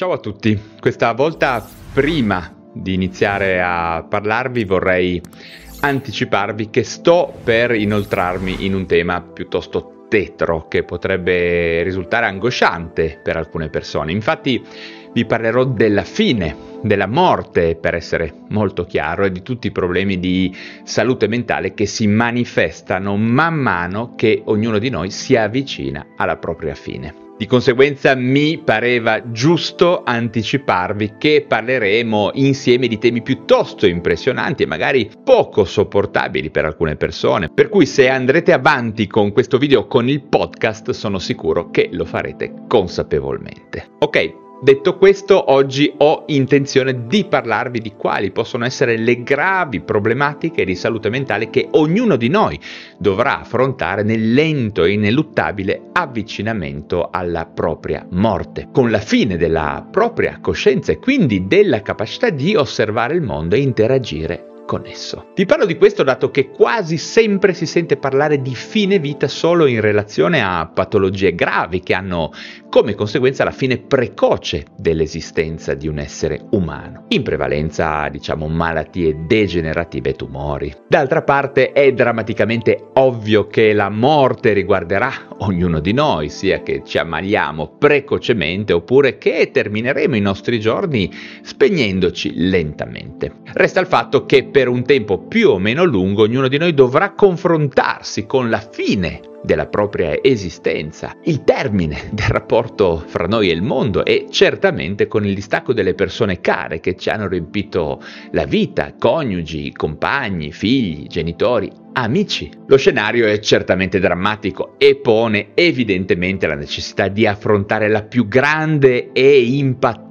Ciao a tutti, questa volta prima di iniziare a parlarvi vorrei anticiparvi che sto per inoltrarmi in un tema piuttosto tetro che potrebbe risultare angosciante per alcune persone. Infatti vi parlerò della fine, della morte, per essere molto chiaro, e di tutti i problemi di salute mentale che si manifestano man mano che ognuno di noi si avvicina alla propria fine. Di conseguenza mi pareva giusto anticiparvi che parleremo insieme di temi piuttosto impressionanti e magari poco sopportabili per alcune persone. Per cui se andrete avanti con questo video con il podcast sono sicuro che lo farete consapevolmente. Ok, Detto questo, oggi ho intenzione di parlarvi di quali possono essere le gravi problematiche di salute mentale che ognuno di noi dovrà affrontare nel lento e ineluttabile avvicinamento alla propria morte, con la fine della propria coscienza e quindi della capacità di osservare il mondo e interagire con esso. Ti parlo di questo dato che quasi sempre si sente parlare di fine vita solo in relazione a patologie gravi che hanno come conseguenza la fine precoce dell'esistenza di un essere umano, in prevalenza diciamo malattie degenerative e tumori. D'altra parte è drammaticamente ovvio che la morte riguarderà ognuno di noi, sia che ci ammaliamo precocemente oppure che termineremo i nostri giorni spegnendoci lentamente. Resta il fatto che per un tempo più o meno lungo ognuno di noi dovrà confrontarsi con la fine della propria esistenza, il termine del rapporto fra noi e il mondo e certamente con il distacco delle persone care che ci hanno riempito la vita, coniugi, compagni, figli, genitori, amici. Lo scenario è certamente drammatico e pone evidentemente la necessità di affrontare la più grande e impattante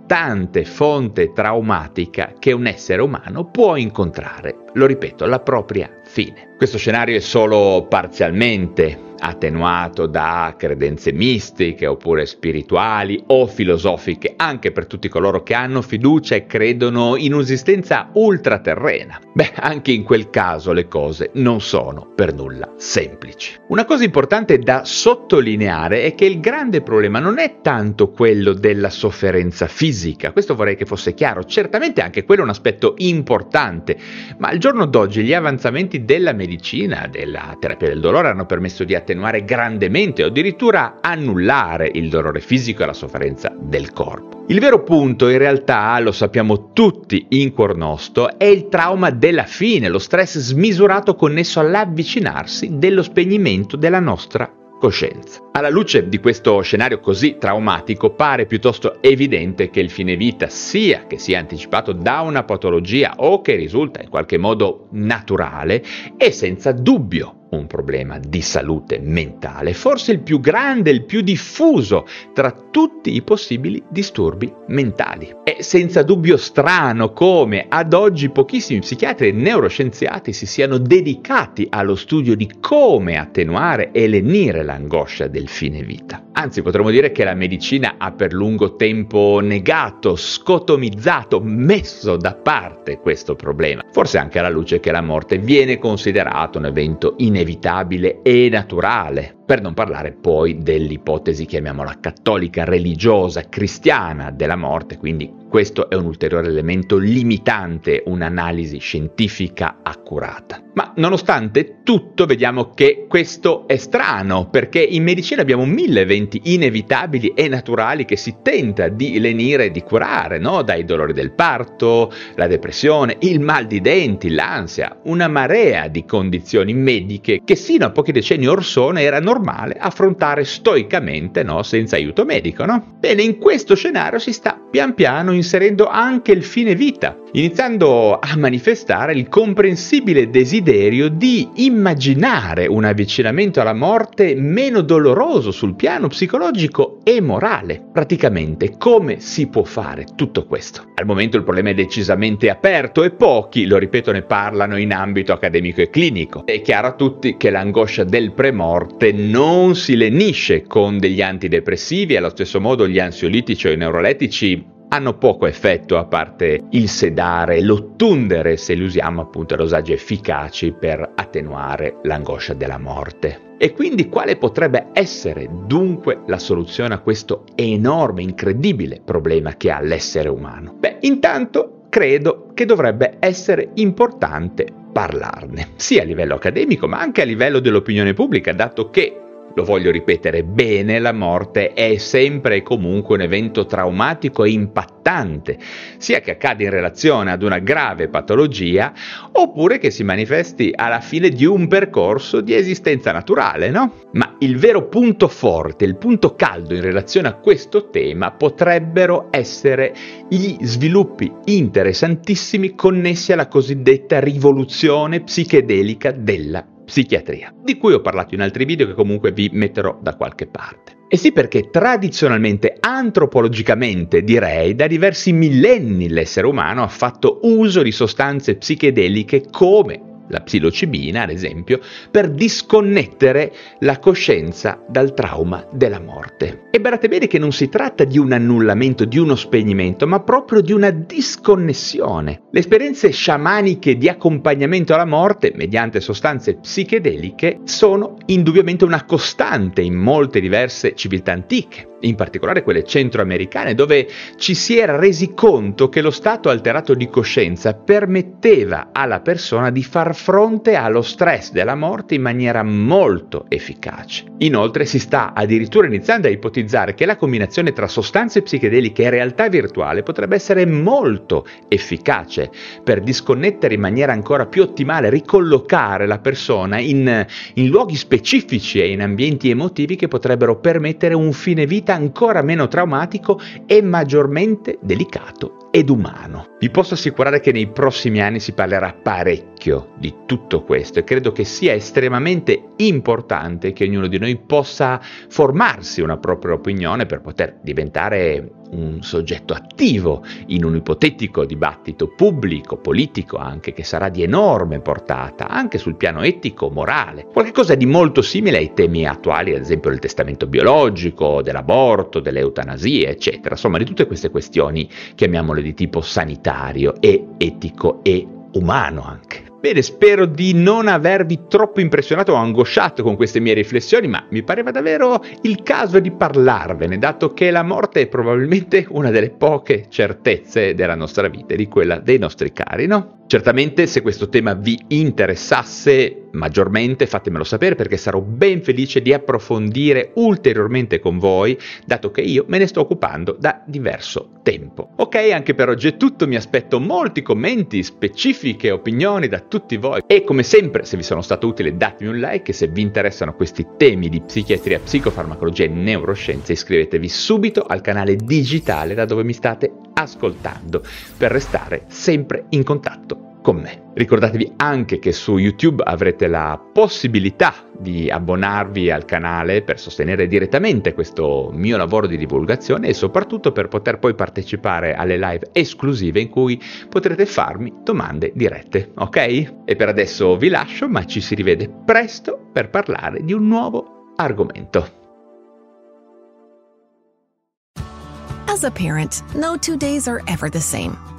fonte traumatica che un essere umano può incontrare, lo ripeto, la propria fine. Questo scenario è solo parzialmente attenuato da credenze mistiche oppure spirituali o filosofiche, anche per tutti coloro che hanno fiducia e credono in un'esistenza ultraterrena. Beh, anche in quel caso le cose non sono per nulla semplici. Una cosa importante da sottolineare è che il grande problema non è tanto quello della sofferenza fisica, questo vorrei che fosse chiaro, certamente anche quello è un aspetto importante, ma giorno d'oggi gli avanzamenti della medicina, della terapia del dolore hanno permesso di attenuare grandemente o addirittura annullare il dolore fisico e la sofferenza del corpo. Il vero punto, in realtà, lo sappiamo tutti in cuor nostro, è il trauma della fine, lo stress smisurato connesso all'avvicinarsi dello spegnimento della nostra coscienza. Alla luce di questo scenario così traumatico pare piuttosto evidente che il fine vita sia che sia anticipato da una patologia o che risulta in qualche modo naturale è senza dubbio un problema di salute mentale, forse il più grande, il più diffuso tra tutti i possibili disturbi mentali. È senza dubbio strano come ad oggi pochissimi psichiatri e neuroscienziati si siano dedicati allo studio di come attenuare e lenire l'angoscia del fine vita. Anzi, potremmo dire che la medicina ha per lungo tempo negato, scotomizzato, messo da parte questo problema, forse anche alla luce che la morte viene considerata un evento inevitabile e naturale, per non parlare poi dell'ipotesi, chiamiamola cattolica, religiosa, cristiana della morte, quindi questo è un ulteriore elemento limitante un'analisi scientifica accurata. Ma nonostante tutto vediamo che questo è strano perché in medicina abbiamo mille eventi inevitabili e naturali che si tenta di lenire e di curare, no? dai dolori del parto, la depressione, il mal di denti, l'ansia, una marea di condizioni mediche che sino a pochi decenni or sono era normale normale affrontare stoicamente, no? senza aiuto medico. No? Bene, in questo scenario si sta pian piano inserendo anche il fine vita, iniziando a manifestare il comprensibile desiderio di immaginare un avvicinamento alla morte meno doloroso sul piano psicologico e morale. Praticamente come si può fare tutto questo? Al momento il problema è decisamente aperto e pochi, lo ripeto, ne parlano in ambito accademico e clinico. È chiaro a tutti che l'angoscia del premorte non si lenisce con degli antidepressivi, allo stesso modo gli ansiolitici o i neurolettici hanno poco effetto a parte il sedare, l'ottundere se li usiamo appunto dosaggi efficaci per attenuare l'angoscia della morte. E quindi quale potrebbe essere dunque la soluzione a questo enorme, incredibile problema che ha l'essere umano? Beh, intanto credo che dovrebbe essere importante parlarne, sia a livello accademico ma anche a livello dell'opinione pubblica, dato che lo voglio ripetere bene, la morte è sempre e comunque un evento traumatico e impattante, sia che accada in relazione ad una grave patologia, oppure che si manifesti alla fine di un percorso di esistenza naturale, no? Ma il vero punto forte, il punto caldo in relazione a questo tema potrebbero essere gli sviluppi interessantissimi connessi alla cosiddetta rivoluzione psichedelica della psichiatria, di cui ho parlato in altri video che comunque vi metterò da qualche parte. E sì perché tradizionalmente, antropologicamente direi, da diversi millenni l'essere umano ha fatto uso di sostanze psichedeliche come la psilocibina ad esempio, per disconnettere la coscienza dal trauma della morte. E badate bene che non si tratta di un annullamento, di uno spegnimento, ma proprio di una disconnessione. Le esperienze sciamaniche di accompagnamento alla morte mediante sostanze psichedeliche sono indubbiamente una costante in molte diverse civiltà antiche in particolare quelle centroamericane, dove ci si era resi conto che lo stato alterato di coscienza permetteva alla persona di far fronte allo stress della morte in maniera molto efficace. Inoltre si sta addirittura iniziando a ipotizzare che la combinazione tra sostanze psichedeliche e realtà virtuale potrebbe essere molto efficace per disconnettere in maniera ancora più ottimale, ricollocare la persona in, in luoghi specifici e in ambienti emotivi che potrebbero permettere un fine vita ancora meno traumatico e maggiormente delicato ed umano. Vi posso assicurare che nei prossimi anni si parlerà parecchio di tutto questo e credo che sia estremamente importante che ognuno di noi possa formarsi una propria opinione per poter diventare un soggetto attivo in un ipotetico dibattito pubblico, politico anche, che sarà di enorme portata, anche sul piano etico, morale. Qualcosa di molto simile ai temi attuali, ad esempio del testamento biologico, dell'aborto, dell'eutanasia, eccetera. Insomma, di tutte queste questioni, chiamiamole di tipo sanitario e etico e umano anche. Bene, spero di non avervi troppo impressionato o angosciato con queste mie riflessioni, ma mi pareva davvero il caso di parlarvene, dato che la morte è probabilmente una delle poche certezze della nostra vita e di quella dei nostri cari, no? Certamente se questo tema vi interessasse maggiormente fatemelo sapere perché sarò ben felice di approfondire ulteriormente con voi dato che io me ne sto occupando da diverso tempo. Ok, anche per oggi è tutto, mi aspetto molti commenti, specifiche opinioni da tutti voi e come sempre se vi sono stato utile datemi un like e se vi interessano questi temi di psichiatria, psicofarmacologia e neuroscienze iscrivetevi subito al canale digitale da dove mi state ascoltando per restare sempre in contatto con me. Ricordatevi anche che su YouTube avrete la possibilità di abbonarvi al canale per sostenere direttamente questo mio lavoro di divulgazione e soprattutto per poter poi partecipare alle live esclusive in cui potrete farmi domande dirette, ok? E per adesso vi lascio, ma ci si rivede presto per parlare di un nuovo argomento. As a parent, no two days are ever the same.